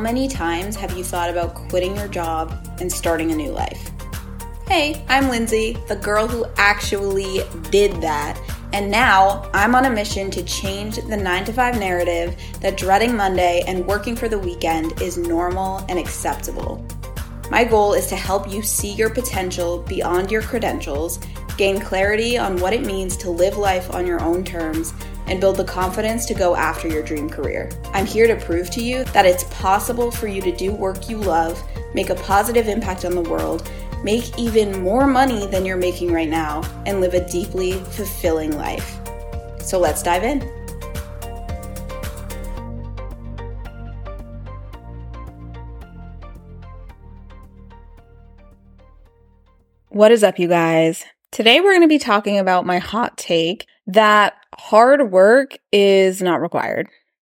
many times have you thought about quitting your job and starting a new life? Hey, I'm Lindsay, the girl who actually did that. And now I'm on a mission to change the 9 to 5 narrative that dreading Monday and working for the weekend is normal and acceptable. My goal is to help you see your potential beyond your credentials, gain clarity on what it means to live life on your own terms, and build the confidence to go after your dream career. I'm here to prove to you that it's possible for you to do work you love, make a positive impact on the world, make even more money than you're making right now, and live a deeply fulfilling life. So let's dive in. What is up, you guys? Today we're going to be talking about my hot take that hard work is not required,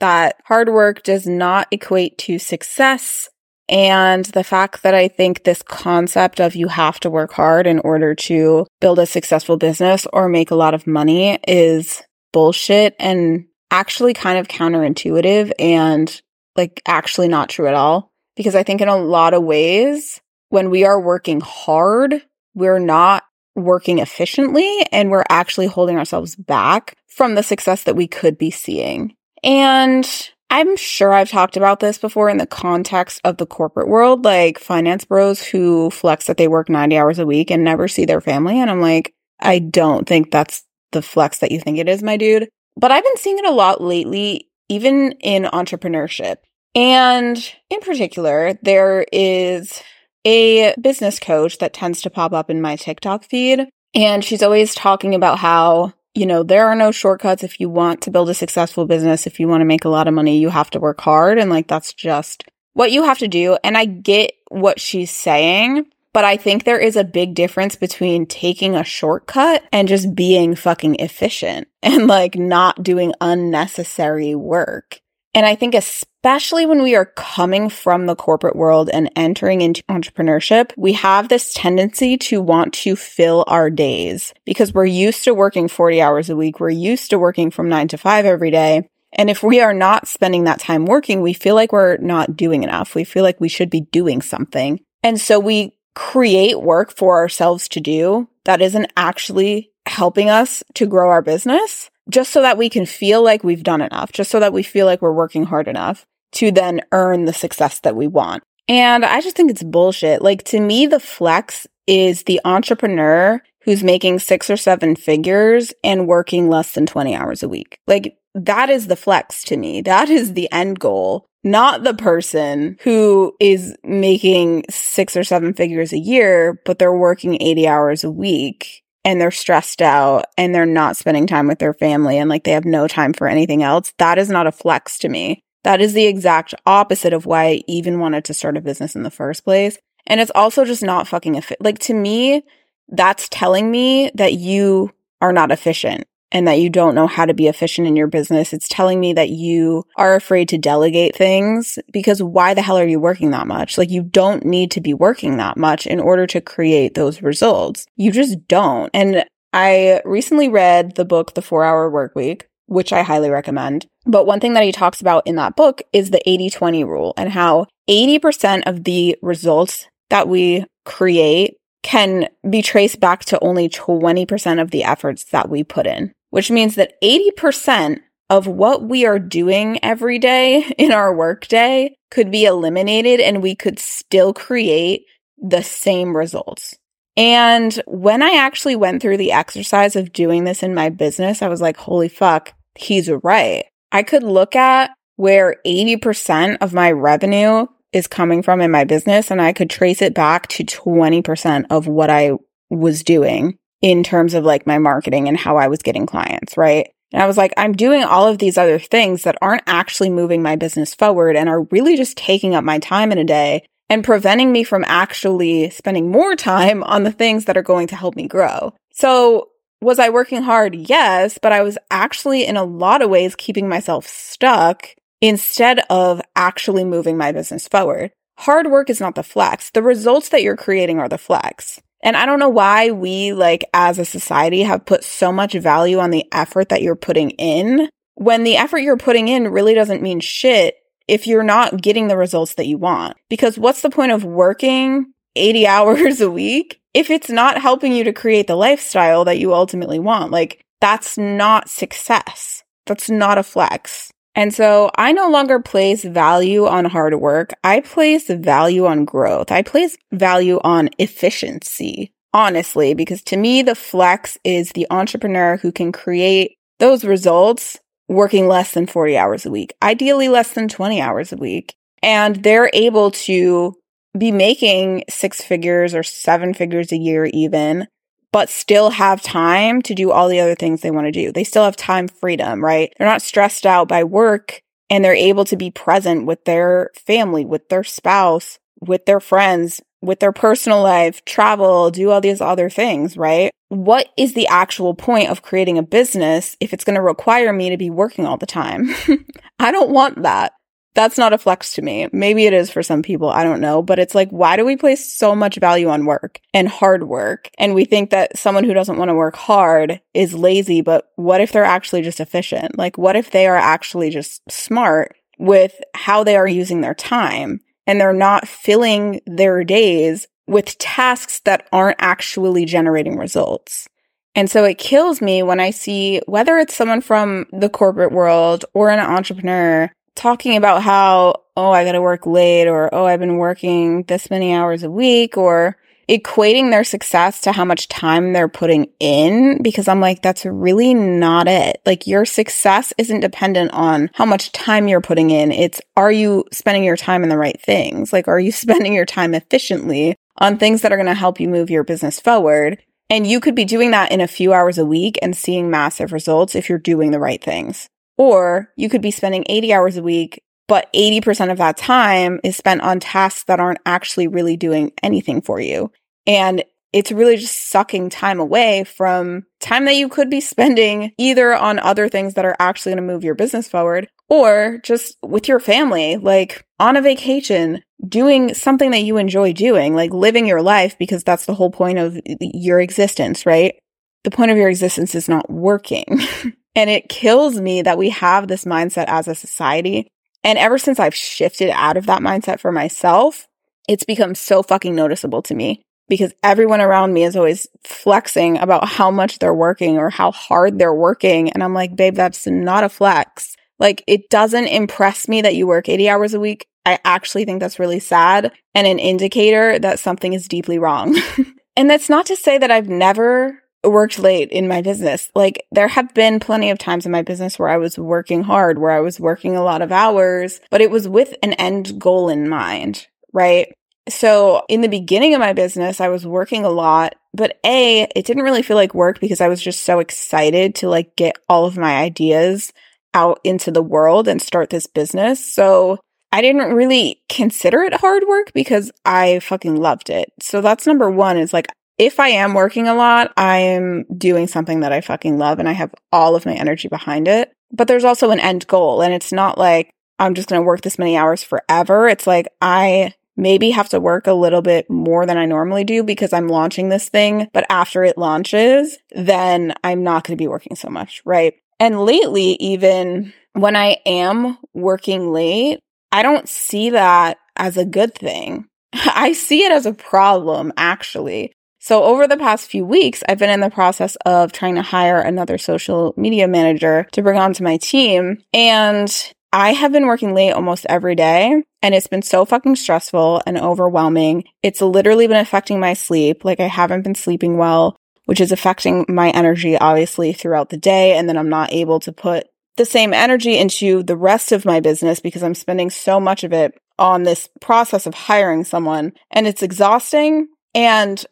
that hard work does not equate to success. And the fact that I think this concept of you have to work hard in order to build a successful business or make a lot of money is bullshit and actually kind of counterintuitive and like actually not true at all. Because I think in a lot of ways, when we are working hard, we're not working efficiently and we're actually holding ourselves back from the success that we could be seeing. And I'm sure I've talked about this before in the context of the corporate world, like finance bros who flex that they work 90 hours a week and never see their family. And I'm like, I don't think that's the flex that you think it is, my dude. But I've been seeing it a lot lately, even in entrepreneurship. And in particular, there is a business coach that tends to pop up in my TikTok feed. And she's always talking about how, you know, there are no shortcuts. If you want to build a successful business, if you want to make a lot of money, you have to work hard. And like, that's just what you have to do. And I get what she's saying, but I think there is a big difference between taking a shortcut and just being fucking efficient and like not doing unnecessary work. And I think especially when we are coming from the corporate world and entering into entrepreneurship, we have this tendency to want to fill our days because we're used to working 40 hours a week. We're used to working from nine to five every day. And if we are not spending that time working, we feel like we're not doing enough. We feel like we should be doing something. And so we create work for ourselves to do that isn't actually helping us to grow our business just so that we can feel like we've done enough, just so that we feel like we're working hard enough to then earn the success that we want. And I just think it's bullshit. Like to me, the flex is the entrepreneur who's making six or seven figures and working less than 20 hours a week. Like that is the flex to me. That is the end goal, not the person who is making six or seven figures a year, but they're working 80 hours a week and they're stressed out and they're not spending time with their family and like they have no time for anything else, that is not a flex to me. That is the exact opposite of why I even wanted to start a business in the first place. And it's also just not fucking efficient. Like to me, that's telling me that you are not efficient and that you don't know how to be efficient in your business. It's telling me that you are afraid to delegate things because why the hell are you working that much? Like you don't need to be working that much in order to create those results. You just don't. And I recently read the book, The Four Hour Work Week, which I highly recommend. But one thing that he talks about in that book is the 80 20 rule and how 80% of the results that we create can be traced back to only 20% of the efforts that we put in which means that 80% of what we are doing every day in our workday could be eliminated and we could still create the same results. And when I actually went through the exercise of doing this in my business, I was like, holy fuck, he's right. I could look at where 80% of my revenue is coming from in my business and I could trace it back to 20% of what I was doing in terms of like my marketing and how I was getting clients, right? And I was like, I'm doing all of these other things that aren't actually moving my business forward and are really just taking up my time in a day and preventing me from actually spending more time on the things that are going to help me grow. So was I working hard? Yes, but I was actually in a lot of ways keeping myself stuck instead of actually moving my business forward. Hard work is not the flex. The results that you're creating are the flex. And I don't know why we, like, as a society have put so much value on the effort that you're putting in when the effort you're putting in really doesn't mean shit if you're not getting the results that you want. Because what's the point of working 80 hours a week if it's not helping you to create the lifestyle that you ultimately want? Like, that's not success. That's not a flex. And so I no longer place value on hard work. I place value on growth. I place value on efficiency, honestly, because to me, the flex is the entrepreneur who can create those results working less than 40 hours a week, ideally less than 20 hours a week. And they're able to be making six figures or seven figures a year, even, but still have time to do all the other things they want to do. They still have time freedom, right? They're not stressed out by work and they're able to be present with their family, with their spouse, with their friends, with their personal life, travel, do all these other things, right? What is the actual point of creating a business if it's going to require me to be working all the time? I don't want that that's not a flex to me. Maybe it is for some people. I don't know. But it's like, why do we place so much value on work and hard work? And we think that someone who doesn't want to work hard is lazy. But what if they're actually just efficient? Like, what if they are actually just smart with how they are using their time and they're not filling their days with tasks that aren't actually generating results? And so it kills me when I see whether it's someone from the corporate world or an entrepreneur talking about how, oh, I got to work late or, oh, I've been working this many hours a week or equating their success to how much time they're putting in because I'm like, that's really not it. Like your success isn't dependent on how much time you're putting in. It's are you spending your time in the right things? Like, are you spending your time efficiently on things that are going to help you move your business forward? And you could be doing that in a few hours a week and seeing massive results if you're doing the right things. Or you could be spending 80 hours a week, but 80% of that time is spent on tasks that aren't actually really doing anything for you. And it's really just sucking time away from time that you could be spending either on other things that are actually going to move your business forward or just with your family, like on a vacation, doing something that you enjoy doing, like living your life, because that's the whole point of your existence, right? The point of your existence is not working. And it kills me that we have this mindset as a society. And ever since I've shifted out of that mindset for myself, it's become so fucking noticeable to me because everyone around me is always flexing about how much they're working or how hard they're working. And I'm like, babe, that's not a flex. Like, it doesn't impress me that you work 80 hours a week. I actually think that's really sad and an indicator that something is deeply wrong. and that's not to say that I've never worked late in my business. Like there have been plenty of times in my business where I was working hard, where I was working a lot of hours, but it was with an end goal in mind, right? So in the beginning of my business, I was working a lot, but A, it didn't really feel like work because I was just so excited to like get all of my ideas out into the world and start this business. So I didn't really consider it hard work because I fucking loved it. So that's number one is like, if I am working a lot, I am doing something that I fucking love and I have all of my energy behind it. But there's also an end goal and it's not like I'm just going to work this many hours forever. It's like I maybe have to work a little bit more than I normally do because I'm launching this thing. But after it launches, then I'm not going to be working so much. Right. And lately, even when I am working late, I don't see that as a good thing. I see it as a problem, actually. So over the past few weeks, I've been in the process of trying to hire another social media manager to bring onto my team. And I have been working late almost every day and it's been so fucking stressful and overwhelming. It's literally been affecting my sleep. Like I haven't been sleeping well, which is affecting my energy obviously throughout the day. And then I'm not able to put the same energy into the rest of my business because I'm spending so much of it on this process of hiring someone and it's exhausting. And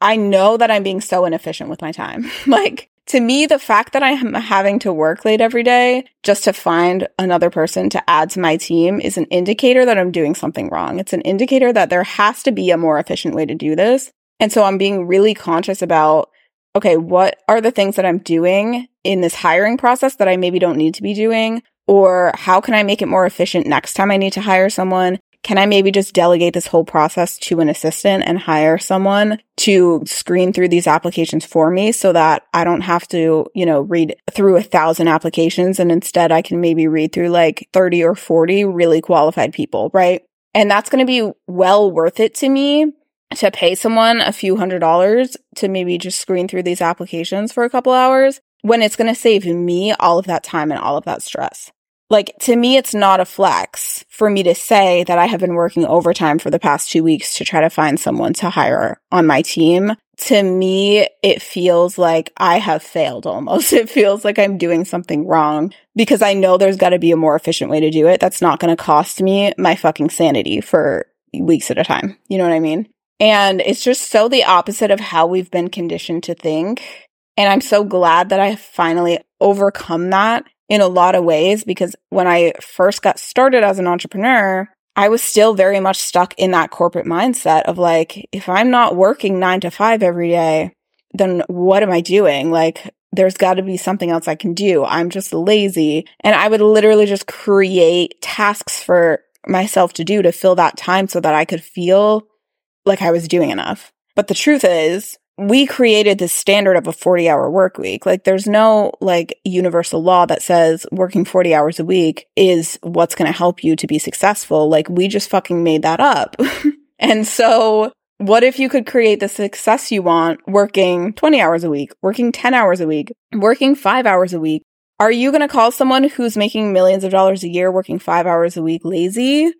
I know that I'm being so inefficient with my time. like, to me, the fact that I'm having to work late every day just to find another person to add to my team is an indicator that I'm doing something wrong. It's an indicator that there has to be a more efficient way to do this. And so I'm being really conscious about, okay, what are the things that I'm doing in this hiring process that I maybe don't need to be doing? Or how can I make it more efficient next time I need to hire someone? Can I maybe just delegate this whole process to an assistant and hire someone to screen through these applications for me so that I don't have to, you know, read through a thousand applications and instead I can maybe read through like 30 or 40 really qualified people, right? And that's going to be well worth it to me to pay someone a few hundred dollars to maybe just screen through these applications for a couple hours when it's going to save me all of that time and all of that stress. Like to me, it's not a flex for me to say that I have been working overtime for the past two weeks to try to find someone to hire on my team. To me, it feels like I have failed almost. It feels like I'm doing something wrong because I know there's got to be a more efficient way to do it. That's not going to cost me my fucking sanity for weeks at a time. You know what I mean? And it's just so the opposite of how we've been conditioned to think. And I'm so glad that I finally overcome that in a lot of ways because when I first got started as an entrepreneur, I was still very much stuck in that corporate mindset of like, if I'm not working nine to five every day, then what am I doing? Like, there's got to be something else I can do. I'm just lazy. And I would literally just create tasks for myself to do to fill that time so that I could feel like I was doing enough. But the truth is, we created this standard of a 40 hour work week. Like there's no like universal law that says working 40 hours a week is what's going to help you to be successful. Like we just fucking made that up. and so what if you could create the success you want working 20 hours a week, working 10 hours a week, working five hours a week? Are you going to call someone who's making millions of dollars a year working five hours a week lazy?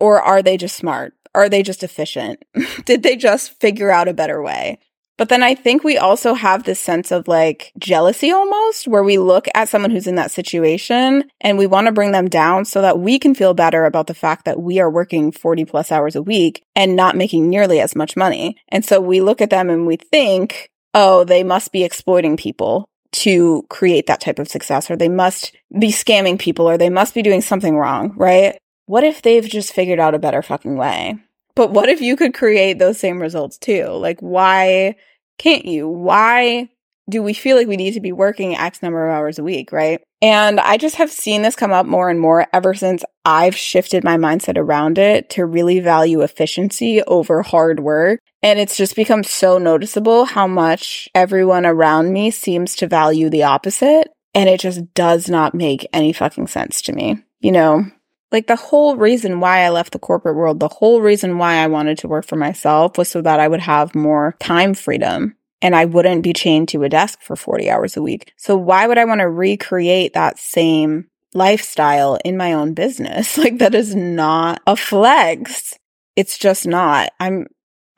Or are they just smart? Are they just efficient? Did they just figure out a better way? But then I think we also have this sense of like jealousy almost, where we look at someone who's in that situation and we want to bring them down so that we can feel better about the fact that we are working 40 plus hours a week and not making nearly as much money. And so we look at them and we think, oh, they must be exploiting people to create that type of success, or they must be scamming people, or they must be doing something wrong, right? What if they've just figured out a better fucking way? But what if you could create those same results too? Like, why can't you? Why do we feel like we need to be working X number of hours a week, right? And I just have seen this come up more and more ever since I've shifted my mindset around it to really value efficiency over hard work. And it's just become so noticeable how much everyone around me seems to value the opposite. And it just does not make any fucking sense to me. You know, like the whole reason why I left the corporate world, the whole reason why I wanted to work for myself was so that I would have more time freedom and I wouldn't be chained to a desk for 40 hours a week. So why would I want to recreate that same lifestyle in my own business? Like that is not a flex. It's just not. I'm,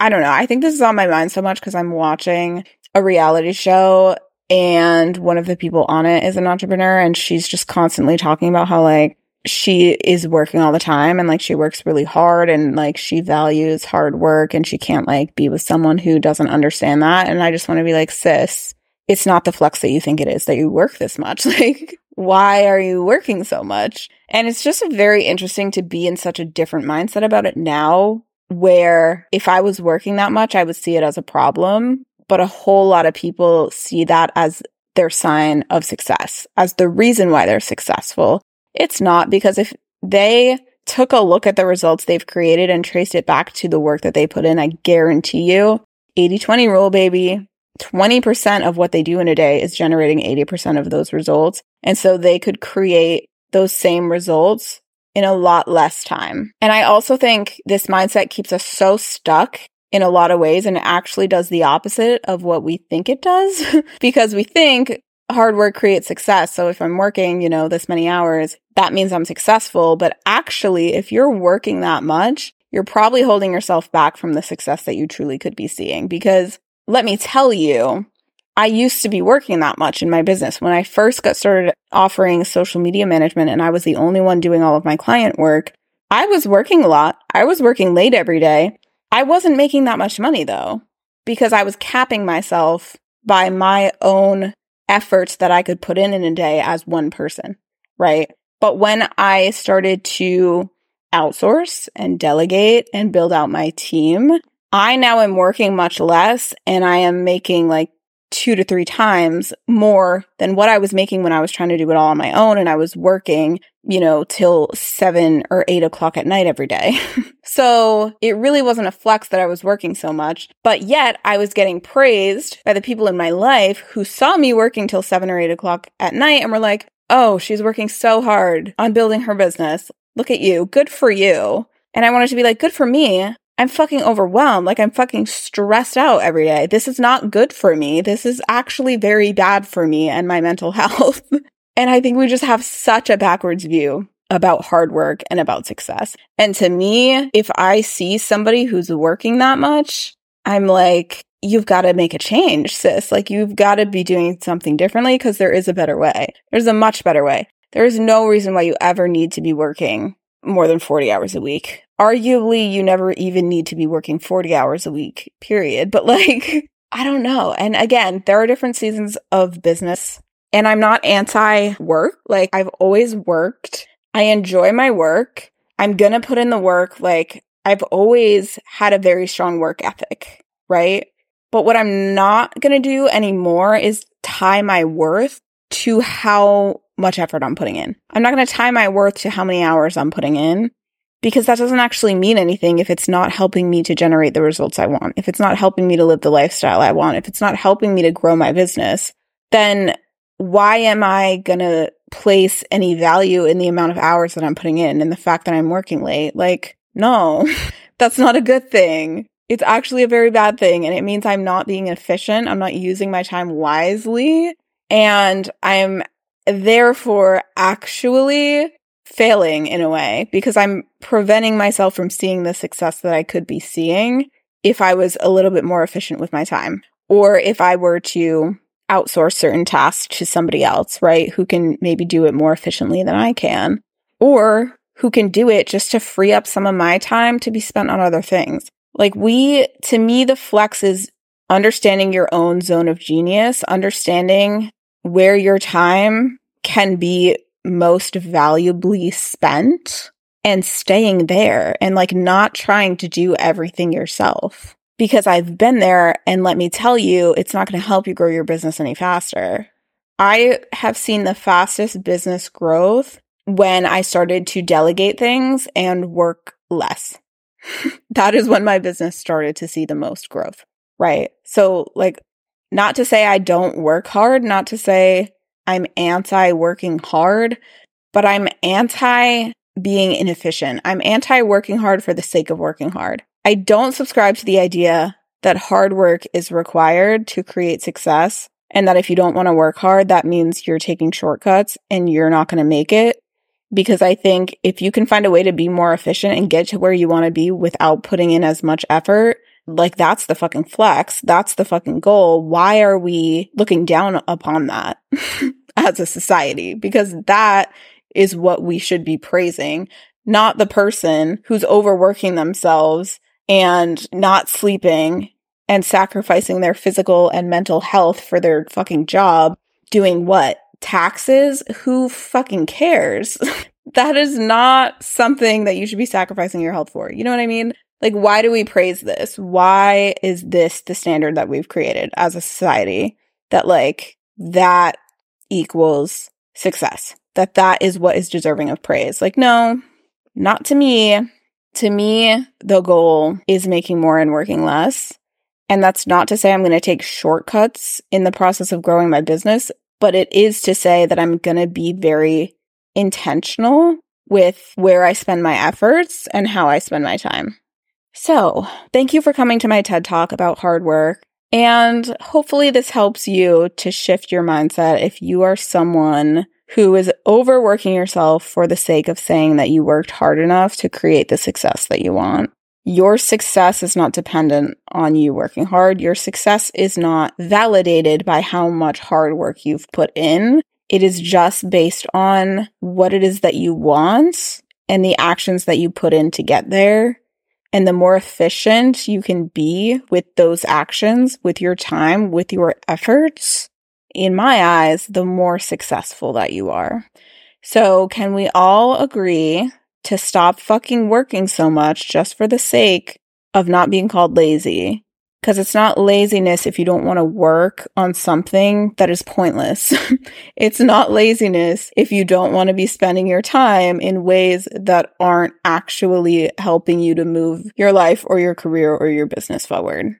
I don't know. I think this is on my mind so much because I'm watching a reality show and one of the people on it is an entrepreneur and she's just constantly talking about how like she is working all the time and like she works really hard and like she values hard work and she can't like be with someone who doesn't understand that. And I just want to be like, sis, it's not the flex that you think it is that you work this much. Like, why are you working so much? And it's just very interesting to be in such a different mindset about it now, where if I was working that much, I would see it as a problem. But a whole lot of people see that as their sign of success, as the reason why they're successful. It's not because if they took a look at the results they've created and traced it back to the work that they put in, I guarantee you 80 20 rule, baby. 20% of what they do in a day is generating 80% of those results. And so they could create those same results in a lot less time. And I also think this mindset keeps us so stuck in a lot of ways and it actually does the opposite of what we think it does because we think hard work creates success. So if I'm working, you know, this many hours, that means I'm successful. But actually, if you're working that much, you're probably holding yourself back from the success that you truly could be seeing. Because let me tell you, I used to be working that much in my business. When I first got started offering social media management and I was the only one doing all of my client work, I was working a lot. I was working late every day. I wasn't making that much money though, because I was capping myself by my own efforts that I could put in in a day as one person, right? But when I started to outsource and delegate and build out my team, I now am working much less and I am making like two to three times more than what I was making when I was trying to do it all on my own and I was working, you know, till seven or eight o'clock at night every day. so it really wasn't a flex that I was working so much, but yet I was getting praised by the people in my life who saw me working till seven or eight o'clock at night and were like, Oh, she's working so hard on building her business. Look at you. Good for you. And I wanted to be like, good for me. I'm fucking overwhelmed. Like I'm fucking stressed out every day. This is not good for me. This is actually very bad for me and my mental health. and I think we just have such a backwards view about hard work and about success. And to me, if I see somebody who's working that much, I'm like, you've got to make a change, sis. Like you've got to be doing something differently because there is a better way. There's a much better way. There is no reason why you ever need to be working more than 40 hours a week arguably you never even need to be working 40 hours a week, period. But like, I don't know. And again, there are different seasons of business and I'm not anti work. Like I've always worked. I enjoy my work. I'm going to put in the work. Like I've always had a very strong work ethic, right? But what I'm not going to do anymore is tie my worth to how much effort I'm putting in. I'm not going to tie my worth to how many hours I'm putting in because that doesn't actually mean anything if it's not helping me to generate the results I want. If it's not helping me to live the lifestyle I want, if it's not helping me to grow my business, then why am I going to place any value in the amount of hours that I'm putting in and the fact that I'm working late? Like, no, that's not a good thing. It's actually a very bad thing. And it means I'm not being efficient. I'm not using my time wisely. And I'm therefore actually failing in a way because I'm preventing myself from seeing the success that I could be seeing if I was a little bit more efficient with my time or if I were to outsource certain tasks to somebody else, right? Who can maybe do it more efficiently than I can or who can do it just to free up some of my time to be spent on other things. Like we, to me, the flex is understanding your own zone of genius, understanding where your time can be most valuably spent and staying there and like not trying to do everything yourself. Because I've been there and let me tell you, it's not going to help you grow your business any faster. I have seen the fastest business growth when I started to delegate things and work less. that is when my business started to see the most growth, right? So, like, not to say I don't work hard, not to say I'm anti working hard, but I'm anti being inefficient. I'm anti working hard for the sake of working hard. I don't subscribe to the idea that hard work is required to create success and that if you don't want to work hard, that means you're taking shortcuts and you're not going to make it. Because I think if you can find a way to be more efficient and get to where you want to be without putting in as much effort, like that's the fucking flex. That's the fucking goal. Why are we looking down upon that as a society? Because that is what we should be praising, not the person who's overworking themselves and not sleeping and sacrificing their physical and mental health for their fucking job doing what? Taxes? Who fucking cares? that is not something that you should be sacrificing your health for. You know what I mean? Like, why do we praise this? Why is this the standard that we've created as a society that like that equals success? That that is what is deserving of praise? Like, no, not to me. To me, the goal is making more and working less. And that's not to say I'm going to take shortcuts in the process of growing my business, but it is to say that I'm going to be very intentional with where I spend my efforts and how I spend my time. So, thank you for coming to my TED Talk about hard work. And hopefully, this helps you to shift your mindset if you are someone who is overworking yourself for the sake of saying that you worked hard enough to create the success that you want. Your success is not dependent on you working hard. Your success is not validated by how much hard work you've put in. It is just based on what it is that you want and the actions that you put in to get there and the more efficient you can be with those actions, with your time, with your efforts, in my eyes, the more successful that you are. So can we all agree to stop fucking working so much just for the sake of not being called lazy Because it's not laziness if you don't want to work on something that is pointless. it's not laziness if you don't want to be spending your time in ways that aren't actually helping you to move your life or your career or your business forward.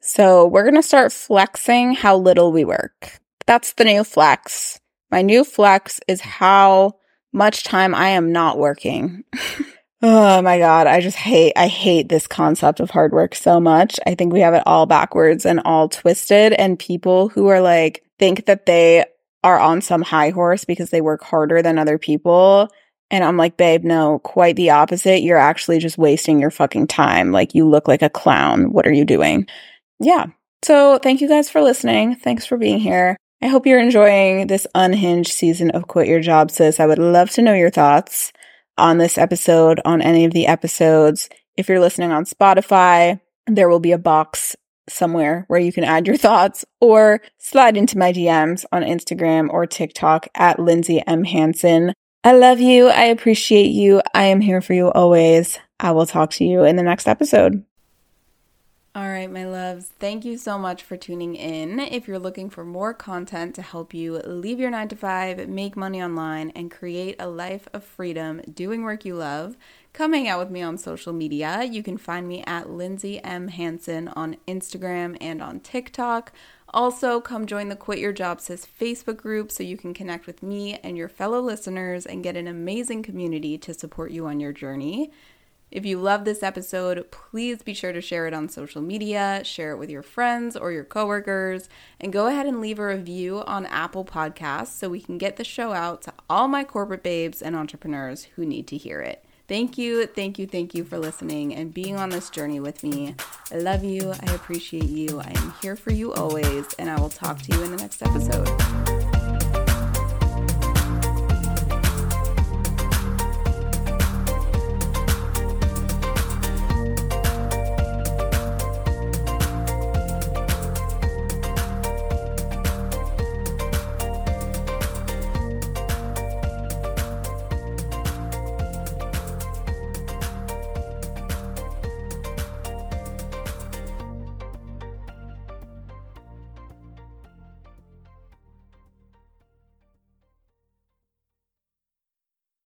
So we're going to start flexing how little we work. That's the new flex. My new flex is how much time I am not working. Oh my God. I just hate, I hate this concept of hard work so much. I think we have it all backwards and all twisted. And people who are like, think that they are on some high horse because they work harder than other people. And I'm like, babe, no, quite the opposite. You're actually just wasting your fucking time. Like, you look like a clown. What are you doing? Yeah. So, thank you guys for listening. Thanks for being here. I hope you're enjoying this unhinged season of Quit Your Job, Sis. I would love to know your thoughts on this episode, on any of the episodes. If you're listening on Spotify, there will be a box somewhere where you can add your thoughts or slide into my DMs on Instagram or TikTok at Lindsay M. Hanson. I love you. I appreciate you. I am here for you always. I will talk to you in the next episode. All right, my loves, thank you so much for tuning in. If you're looking for more content to help you leave your nine to five, make money online, and create a life of freedom doing work you love, come hang out with me on social media. You can find me at Lindsay M. Hanson on Instagram and on TikTok. Also, come join the Quit Your Job Sis Facebook group so you can connect with me and your fellow listeners and get an amazing community to support you on your journey. If you love this episode, please be sure to share it on social media, share it with your friends or your coworkers, and go ahead and leave a review on Apple Podcasts so we can get the show out to all my corporate babes and entrepreneurs who need to hear it. Thank you, thank you, thank you for listening and being on this journey with me. I love you. I appreciate you. I am here for you always, and I will talk to you in the next episode.